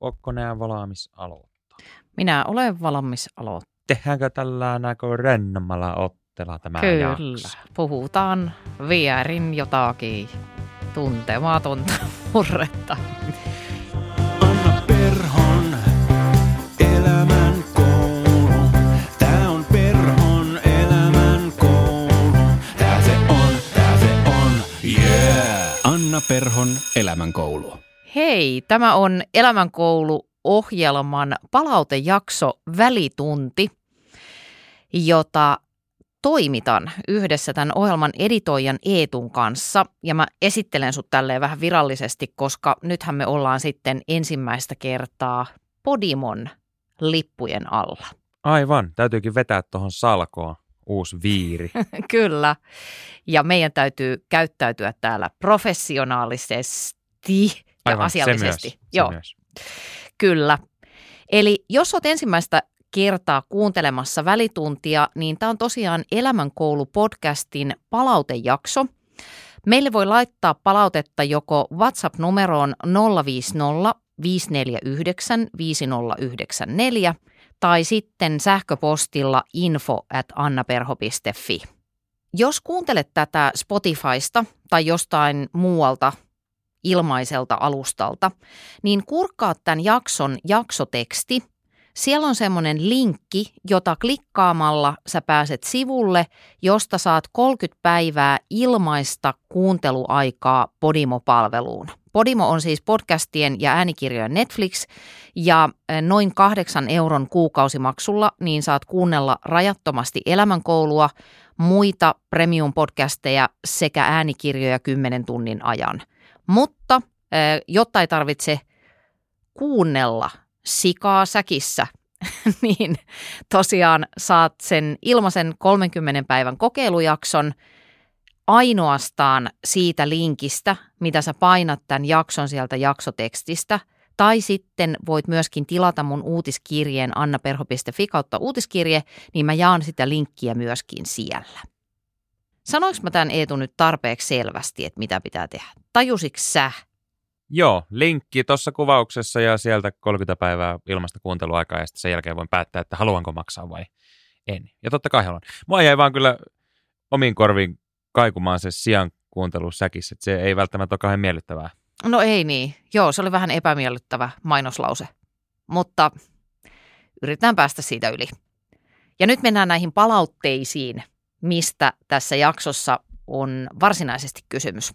Ootko nää valmis aloittaa? Minä olen valmis aloittaa. Tehdäänkö tällä näkö rennommalla ottella tämä Kyllä. jakso? Puhutaan vierin jotakin tuntematonta murretta. Anna Perhon elämän koulu. Tää on Perhon elämän koulu. Tää se on, tää se on, yeah! Anna Perhon elämän koulu. Hei, tämä on Elämänkoulu-ohjelman palautejakso Välitunti, jota toimitan yhdessä tämän ohjelman editoijan Eetun kanssa. Ja mä esittelen sut tälleen vähän virallisesti, koska nythän me ollaan sitten ensimmäistä kertaa Podimon lippujen alla. Aivan, täytyykin vetää tuohon salkoon uusi viiri. Kyllä. Ja meidän täytyy käyttäytyä täällä professionaalisesti ja Aivan, asiallisesti. Se myös, Joo, Se myös. kyllä. Eli jos olet ensimmäistä kertaa kuuntelemassa välituntia, niin tämä on tosiaan Elämänkoulu-podcastin palautejakso. Meille voi laittaa palautetta joko WhatsApp-numeroon 050 549 5094 tai sitten sähköpostilla info at annaperho.fi. Jos kuuntelet tätä Spotifysta tai jostain muualta ilmaiselta alustalta, niin kurkkaa tämän jakson jaksoteksti. Siellä on semmoinen linkki, jota klikkaamalla sä pääset sivulle, josta saat 30 päivää ilmaista kuunteluaikaa Podimo-palveluun. Podimo on siis podcastien ja äänikirjojen Netflix ja noin kahdeksan euron kuukausimaksulla niin saat kuunnella rajattomasti elämänkoulua, muita premium-podcasteja sekä äänikirjoja 10 tunnin ajan. Mutta jotta ei tarvitse kuunnella sikaa säkissä, niin tosiaan saat sen ilmaisen 30 päivän kokeilujakson ainoastaan siitä linkistä, mitä sä painat tämän jakson sieltä jaksotekstistä. Tai sitten voit myöskin tilata mun uutiskirjeen annaperho.fi kautta uutiskirje, niin mä jaan sitä linkkiä myöskin siellä. Sanoinko mä tämän Eetu nyt tarpeeksi selvästi, että mitä pitää tehdä? Tajusitko sä? Joo, linkki tuossa kuvauksessa ja sieltä 30 päivää ilmasta kuunteluaikaa ja sitten sen jälkeen voin päättää, että haluanko maksaa vai en. Ja totta kai haluan. Mua jäi vaan kyllä omiin korviin kaikumaan se sijan kuuntelu säkissä, että se ei välttämättä ole kauhean miellyttävää. No ei niin. Joo, se oli vähän epämiellyttävä mainoslause. Mutta yritetään päästä siitä yli. Ja nyt mennään näihin palautteisiin, mistä tässä jaksossa on varsinaisesti kysymys.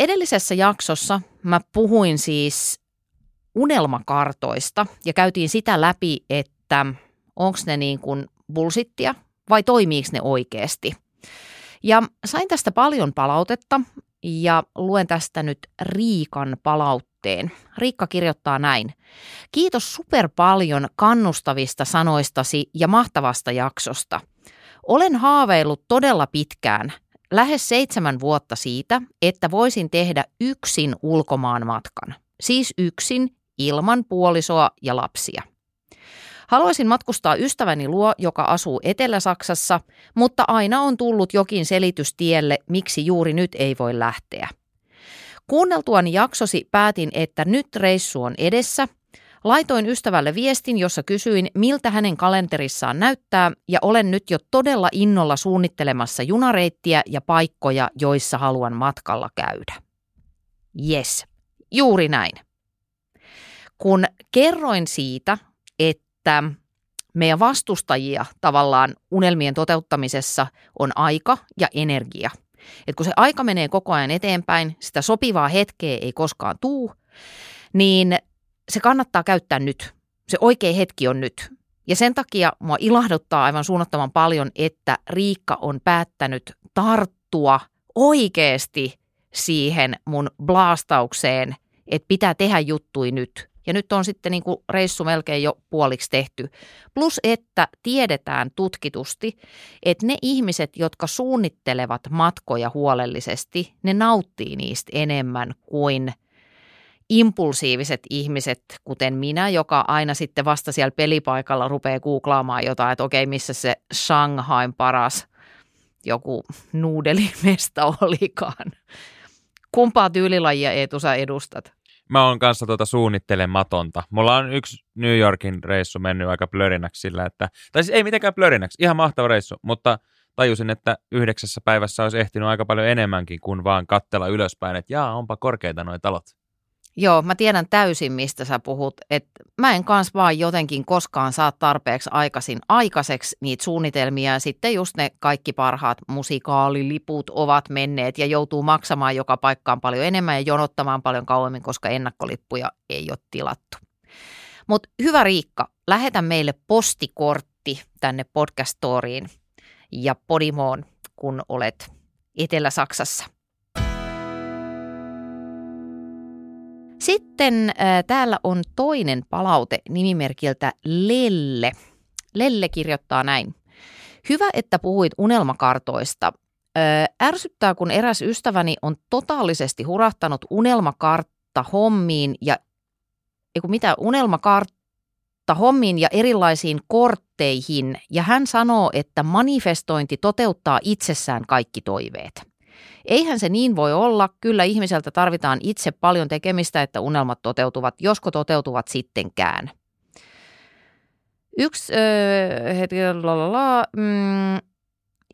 Edellisessä jaksossa mä puhuin siis unelmakartoista ja käytiin sitä läpi, että onko ne niin kuin bullshittia vai toimiiko ne oikeasti. Ja sain tästä paljon palautetta ja luen tästä nyt Riikan palautteen. Riikka kirjoittaa näin. Kiitos super paljon kannustavista sanoistasi ja mahtavasta jaksosta. Olen haaveillut todella pitkään, lähes seitsemän vuotta siitä, että voisin tehdä yksin ulkomaan matkan. Siis yksin, ilman puolisoa ja lapsia. Haluaisin matkustaa ystäväni luo, joka asuu Etelä-Saksassa, mutta aina on tullut jokin selitys tielle, miksi juuri nyt ei voi lähteä. Kuunneltuani jaksosi päätin, että nyt reissu on edessä. Laitoin ystävälle viestin, jossa kysyin, miltä hänen kalenterissaan näyttää, ja olen nyt jo todella innolla suunnittelemassa junareittiä ja paikkoja, joissa haluan matkalla käydä. Yes, juuri näin. Kun kerroin siitä, että meidän vastustajia tavallaan unelmien toteuttamisessa on aika ja energia. Et kun se aika menee koko ajan eteenpäin, sitä sopivaa hetkeä ei koskaan tuu, niin se kannattaa käyttää nyt. Se oikea hetki on nyt. Ja sen takia mua ilahduttaa aivan suunnattoman paljon, että Riikka on päättänyt tarttua oikeasti siihen mun blastaukseen, että pitää tehdä juttui nyt. Ja nyt on sitten niin kuin reissu melkein jo puoliksi tehty. Plus, että tiedetään tutkitusti, että ne ihmiset, jotka suunnittelevat matkoja huolellisesti, ne nauttii niistä enemmän kuin impulsiiviset ihmiset, kuten minä, joka aina sitten vasta siellä pelipaikalla rupeaa googlaamaan jotain, että okei, missä se Shanghain paras joku nuudelimesta olikaan. Kumpaa tyylilajia Eetu sä edustat? mä oon kanssa tuota suunnittelematonta. Mulla on yksi New Yorkin reissu mennyt aika plörinäksi sillä, että, tai siis ei mitenkään plörinäksi, ihan mahtava reissu, mutta tajusin, että yhdeksässä päivässä olisi ehtinyt aika paljon enemmänkin kuin vaan kattella ylöspäin, että jaa, onpa korkeita nuo talot. Joo, mä tiedän täysin, mistä sä puhut. Et mä en kans vaan jotenkin koskaan saa tarpeeksi aikaisin aikaiseksi niitä suunnitelmia. Ja sitten just ne kaikki parhaat musikaaliliput ovat menneet ja joutuu maksamaan joka paikkaan paljon enemmän ja jonottamaan paljon kauemmin, koska ennakkolippuja ei ole tilattu. Mutta hyvä Riikka, lähetä meille postikortti tänne podcastoriin ja Podimoon, kun olet Etelä-Saksassa. Sitten äh, täällä on toinen palaute nimimerkiltä Lelle. Lelle kirjoittaa näin. Hyvä, että puhuit unelmakartoista. Äh, ärsyttää, kun eräs ystäväni on totaalisesti hurahtanut unelmakartta hommiin ja eiku mitä, unelmakartta hommiin ja erilaisiin kortteihin. Ja hän sanoo, että manifestointi toteuttaa itsessään kaikki toiveet. Eihän se niin voi olla. Kyllä ihmiseltä tarvitaan itse paljon tekemistä, että unelmat toteutuvat, josko toteutuvat sittenkään. Yksi öö, hetki, lalala, mm,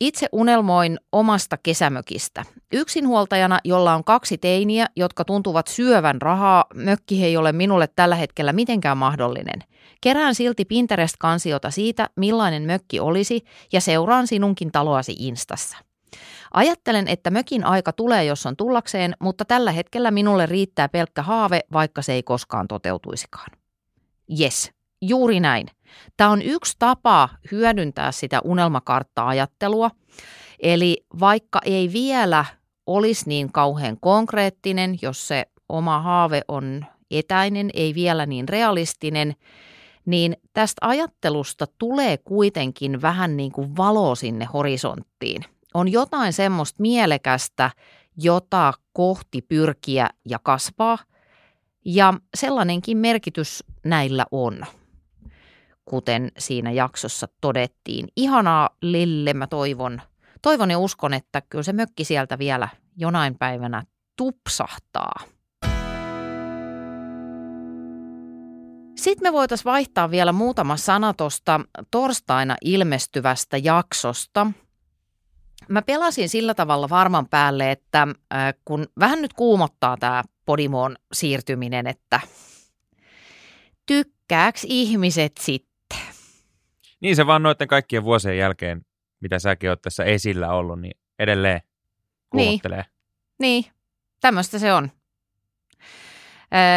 itse unelmoin omasta kesämökistä. Yksinhuoltajana, jolla on kaksi teiniä, jotka tuntuvat syövän rahaa, mökki ei ole minulle tällä hetkellä mitenkään mahdollinen. Kerään silti Pinterest-kansiota siitä, millainen mökki olisi, ja seuraan sinunkin taloasi Instassa. Ajattelen, että mökin aika tulee, jos on tullakseen, mutta tällä hetkellä minulle riittää pelkkä haave, vaikka se ei koskaan toteutuisikaan. Yes, juuri näin. Tämä on yksi tapa hyödyntää sitä unelmakartta-ajattelua. Eli vaikka ei vielä olisi niin kauhean konkreettinen, jos se oma haave on etäinen, ei vielä niin realistinen, niin tästä ajattelusta tulee kuitenkin vähän niin kuin valo sinne horisonttiin – on jotain semmoista mielekästä, jota kohti pyrkiä ja kasvaa. Ja sellainenkin merkitys näillä on, kuten siinä jaksossa todettiin. Ihanaa Lille, mä toivon, toivon ja uskon, että kyllä se mökki sieltä vielä jonain päivänä tupsahtaa. Sitten me voitaisiin vaihtaa vielä muutama sana tuosta torstaina ilmestyvästä jaksosta – mä pelasin sillä tavalla varman päälle, että äh, kun vähän nyt kuumottaa tämä Podimoon siirtyminen, että tykkääks ihmiset sitten? Niin se vaan noiden kaikkien vuosien jälkeen, mitä säkin oot tässä esillä ollut, niin edelleen kuumottelee. Niin, niin. tämmöistä se on.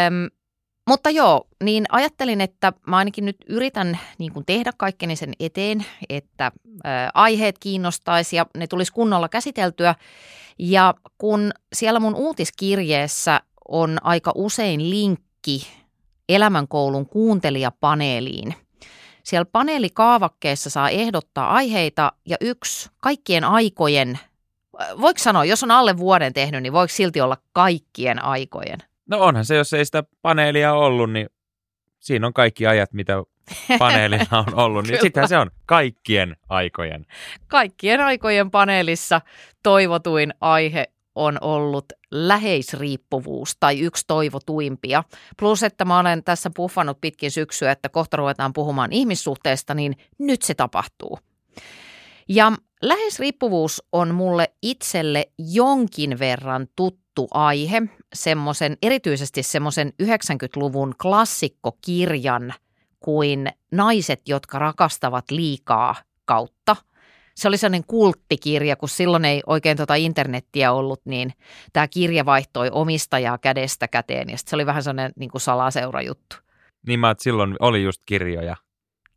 Öm, mutta joo, niin ajattelin, että mä ainakin nyt yritän niin kuin tehdä kaikkeni sen eteen, että aiheet kiinnostaisi ja ne tulisi kunnolla käsiteltyä. Ja kun siellä mun uutiskirjeessä on aika usein linkki elämänkoulun kuuntelijapaneeliin. Siellä paneelikaavakkeessa saa ehdottaa aiheita ja yksi kaikkien aikojen, voiko sanoa, jos on alle vuoden tehnyt, niin voiko silti olla kaikkien aikojen? No onhan se, jos ei sitä paneelia ollut, niin siinä on kaikki ajat, mitä paneelilla on ollut, niin sittenhän se on kaikkien aikojen. Kaikkien aikojen paneelissa toivotuin aihe on ollut läheisriippuvuus tai yksi toivotuimpia. Plus, että mä olen tässä puffannut pitkin syksyä, että kohta ruvetaan puhumaan ihmissuhteesta, niin nyt se tapahtuu. Ja läheisriippuvuus on mulle itselle jonkin verran tuttu aihe, semmoisen, erityisesti semmoisen 90-luvun klassikkokirjan kuin Naiset, jotka rakastavat liikaa kautta. Se oli sellainen kulttikirja, kun silloin ei oikein tuota internettiä ollut, niin tämä kirja vaihtoi omistajaa kädestä käteen ja se oli vähän sellainen niin kuin salaseurajuttu. Niin mä, että silloin oli just kirjoja.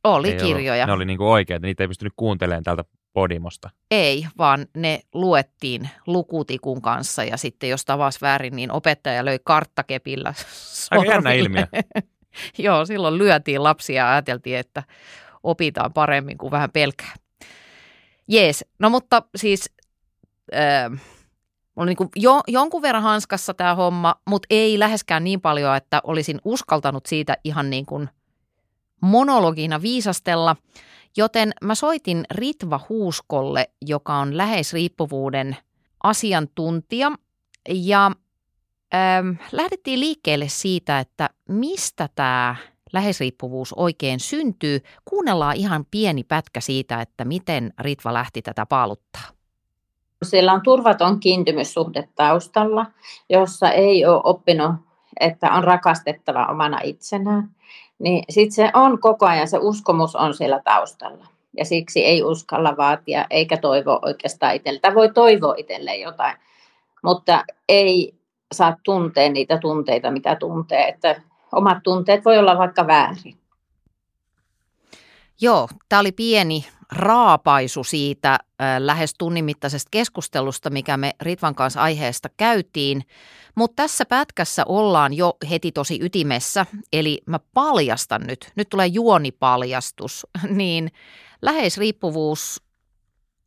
Oli ei kirjoja. Ollut, ne oli niin kuin oikeita, niitä ei pystynyt kuuntelemaan täältä Podimosta? Ei, vaan ne luettiin lukutikun kanssa ja sitten jos tavas väärin, niin opettaja löi karttakepillä Aika jännä ilmiö. Joo, silloin lyötiin lapsia ja ajateltiin, että opitaan paremmin kuin vähän pelkää. Jees, no mutta siis äh, on niin jo, jonkun verran hanskassa tämä homma, mutta ei läheskään niin paljon, että olisin uskaltanut siitä ihan niin kuin monologina viisastella – Joten mä soitin Ritva Huuskolle, joka on läheisriippuvuuden asiantuntija. Ja äm, lähdettiin liikkeelle siitä, että mistä tämä läheisriippuvuus oikein syntyy. Kuunnellaan ihan pieni pätkä siitä, että miten Ritva lähti tätä paaluttaa. Siellä on turvaton kiintymyssuhde taustalla, jossa ei ole oppinut, että on rakastettava omana itsenään. Niin sitten se on koko ajan, se uskomus on siellä taustalla. Ja siksi ei uskalla vaatia eikä toivo oikeastaan itselle. voi toivoa itselleen jotain, mutta ei saa tuntea niitä tunteita, mitä tuntee. Että omat tunteet voi olla vaikka väärin. Joo, tämä oli pieni raapaisu siitä äh, lähes tunnin mittaisesta keskustelusta, mikä me Ritvan kanssa aiheesta käytiin. Mutta tässä pätkässä ollaan jo heti tosi ytimessä, eli mä paljastan nyt, nyt tulee juonipaljastus, niin läheisriippuvuus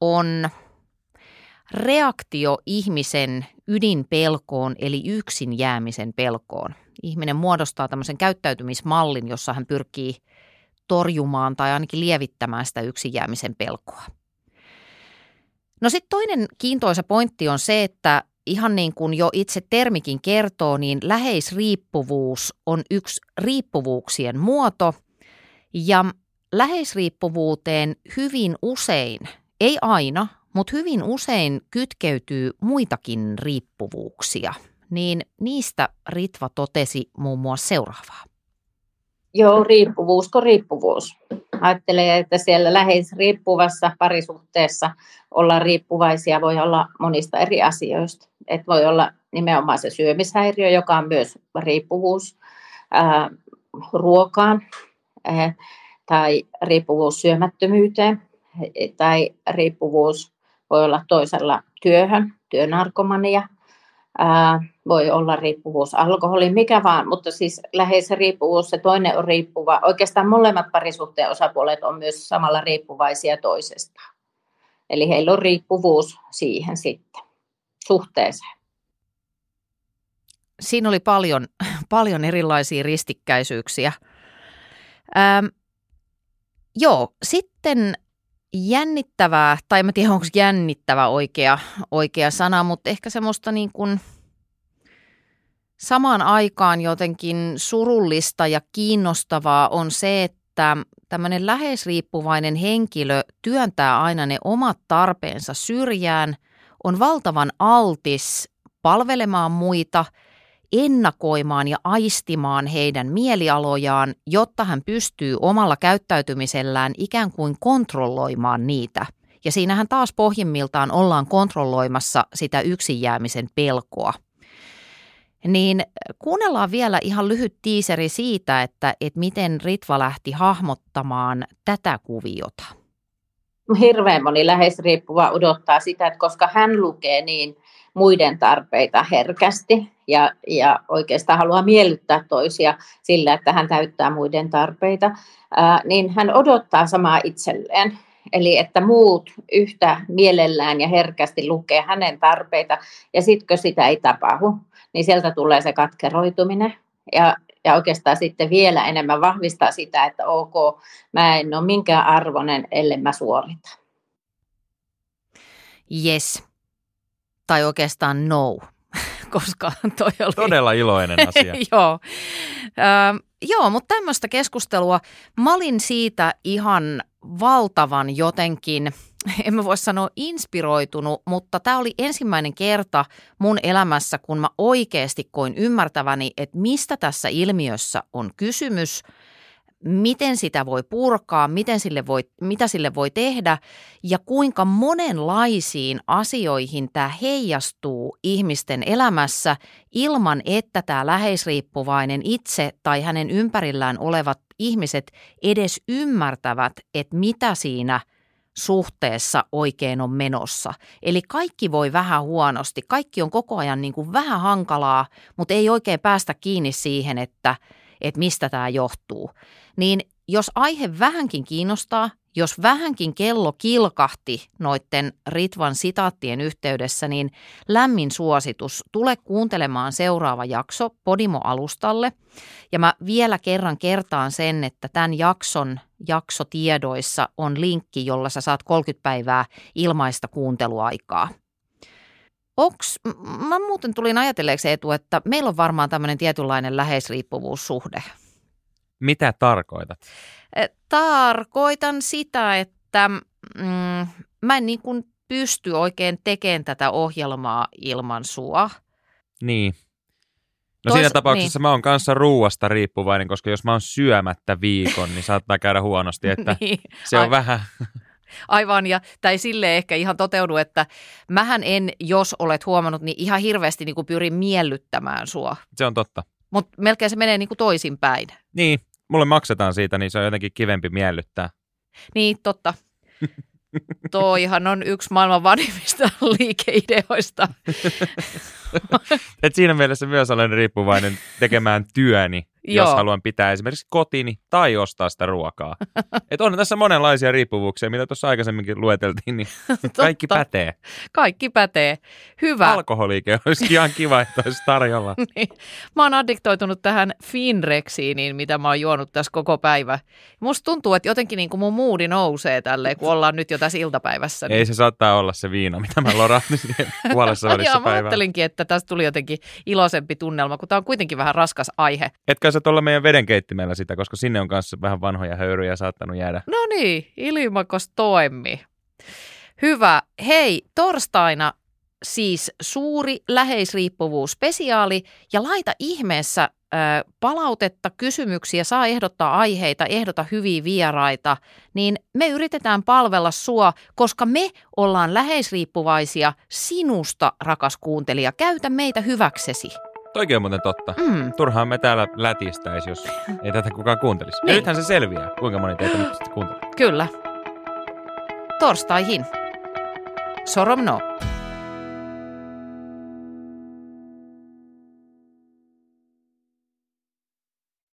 on reaktio ihmisen ydinpelkoon, eli yksin jäämisen pelkoon. Ihminen muodostaa tämmöisen käyttäytymismallin, jossa hän pyrkii torjumaan tai ainakin lievittämään sitä yksin jäämisen pelkoa. No sitten toinen kiintoisa pointti on se, että ihan niin kuin jo itse termikin kertoo, niin läheisriippuvuus on yksi riippuvuuksien muoto ja läheisriippuvuuteen hyvin usein, ei aina, mutta hyvin usein kytkeytyy muitakin riippuvuuksia. Niin niistä Ritva totesi muun muassa seuraavaa. Joo, riippuvuusko riippuvuus. Ajattelee, että siellä lähes riippuvassa parisuhteessa olla riippuvaisia voi olla monista eri asioista. Et voi olla nimenomaan se syömishäiriö, joka on myös riippuvuus ää, ruokaan ää, tai riippuvuus syömättömyyteen tai riippuvuus voi olla toisella työhön, työnarkomania, ää, voi olla riippuvuus alkoholiin, mikä vaan, mutta siis lähes riippuvuus, se toinen on riippuva. Oikeastaan molemmat parisuhteen osapuolet on myös samalla riippuvaisia toisestaan. Eli heillä on riippuvuus siihen sitten, suhteeseen. Siinä oli paljon, paljon erilaisia ristikkäisyyksiä. Ähm, joo, sitten jännittävää, tai en tiedä onko jännittävä oikea, oikea sana, mutta ehkä semmoista niin kuin samaan aikaan jotenkin surullista ja kiinnostavaa on se, että tämmöinen läheisriippuvainen henkilö työntää aina ne omat tarpeensa syrjään, on valtavan altis palvelemaan muita – ennakoimaan ja aistimaan heidän mielialojaan, jotta hän pystyy omalla käyttäytymisellään ikään kuin kontrolloimaan niitä. Ja siinähän taas pohjimmiltaan ollaan kontrolloimassa sitä yksin jäämisen pelkoa. Niin kuunnellaan vielä ihan lyhyt tiiseri siitä, että, että miten Ritva lähti hahmottamaan tätä kuviota. Hirveän moni lähes riippuva odottaa sitä, että koska hän lukee niin muiden tarpeita herkästi ja, ja oikeastaan haluaa miellyttää toisia sillä, että hän täyttää muiden tarpeita, ää, niin hän odottaa samaa itselleen. Eli että muut yhtä mielellään ja herkästi lukee hänen tarpeita, ja kun sitä ei tapahdu, niin sieltä tulee se katkeroituminen. Ja, ja oikeastaan sitten vielä enemmän vahvistaa sitä, että ok, mä en ole minkään arvoinen, ellei mä suorita. Yes. Tai oikeastaan no, koska toi oli... Todella iloinen asia. joo, ö, joo mutta tämmöistä keskustelua. Mä olin siitä ihan valtavan jotenkin, en mä voi sanoa inspiroitunut, mutta tämä oli ensimmäinen kerta mun elämässä, kun mä oikeasti koin ymmärtäväni, että mistä tässä ilmiössä on kysymys – miten sitä voi purkaa, miten sille voi, mitä sille voi tehdä ja kuinka monenlaisiin asioihin tämä heijastuu ihmisten elämässä ilman, että tämä läheisriippuvainen itse tai hänen ympärillään olevat ihmiset edes ymmärtävät, että mitä siinä suhteessa oikein on menossa. Eli kaikki voi vähän huonosti, kaikki on koko ajan niin kuin vähän hankalaa, mutta ei oikein päästä kiinni siihen, että, että mistä tämä johtuu niin jos aihe vähänkin kiinnostaa, jos vähänkin kello kilkahti noiden Ritvan sitaattien yhteydessä, niin lämmin suositus. Tule kuuntelemaan seuraava jakso Podimo-alustalle. Ja mä vielä kerran kertaan sen, että tämän jakson jaksotiedoissa on linkki, jolla sä saat 30 päivää ilmaista kuunteluaikaa. Onks, mä muuten tulin ajatelleeksi Eetu, että meillä on varmaan tämmöinen tietynlainen läheisriippuvuussuhde. Mitä tarkoitat? Tarkoitan sitä, että mm, mä en niin kuin pysty oikein tekemään tätä ohjelmaa ilman sua. Niin. No Tois- siinä tapauksessa mä oon kanssa ruuasta riippuvainen, koska jos mä oon syömättä viikon, niin saattaa käydä huonosti, että niin, se on Ai- vähän, aivan, ja ei sille ehkä ihan toteudu, että mähän en, jos olet huomannut, niin ihan hirveästi niin kuin pyrin miellyttämään sua. se on totta. Mutta melkein se menee niin kuin toisinpäin. Niin, mulle maksetaan siitä, niin se on jotenkin kivempi miellyttää. Niin, totta. Toihan on yksi maailman vanhimmista liikeideoista. Et siinä mielessä myös olen riippuvainen tekemään työni, jos Joo. haluan pitää esimerkiksi kotini tai ostaa sitä ruokaa. Et on tässä monenlaisia riippuvuuksia, mitä tuossa aikaisemminkin lueteltiin, niin kaikki Totta. pätee. Kaikki pätee. Hyvä. Alkoholiike olisi ihan kiva, että olisi tarjolla. Niin. Mä oon addiktoitunut tähän Finrexiiniin, mitä mä oon juonut tässä koko päivä. Musta tuntuu, että jotenkin niin kuin mun moodi nousee tälleen, kun ollaan nyt jo tässä iltapäivässä. Ei se saattaa olla se viina, mitä mä lorahtin puolessa välissä Jaa, mä ajattelinkin, että tästä tuli jotenkin iloisempi tunnelma, kun tämä on kuitenkin vähän raskas aihe. Etkä sä tuolla meidän vedenkeittimellä sitä, koska sinne on kanssa vähän vanhoja höyryjä saattanut jäädä. No niin, ilmakos toimi. Hyvä. Hei, torstaina siis suuri läheisriippuvuus-spesiaali ja laita ihmeessä ö, palautetta, kysymyksiä, saa ehdottaa aiheita, ehdota hyviä vieraita, niin me yritetään palvella sua, koska me ollaan läheisriippuvaisia sinusta, rakas kuuntelija. Käytä meitä hyväksesi. Toikin on muuten totta. Mm. Turhaan me täällä lätistäisi, jos ei tätä kukaan kuuntelisi. Ja Niin. nythän se selviää, kuinka moni teitä nyt sitten kuuntelee. Kyllä. Torstaihin. Sorom no.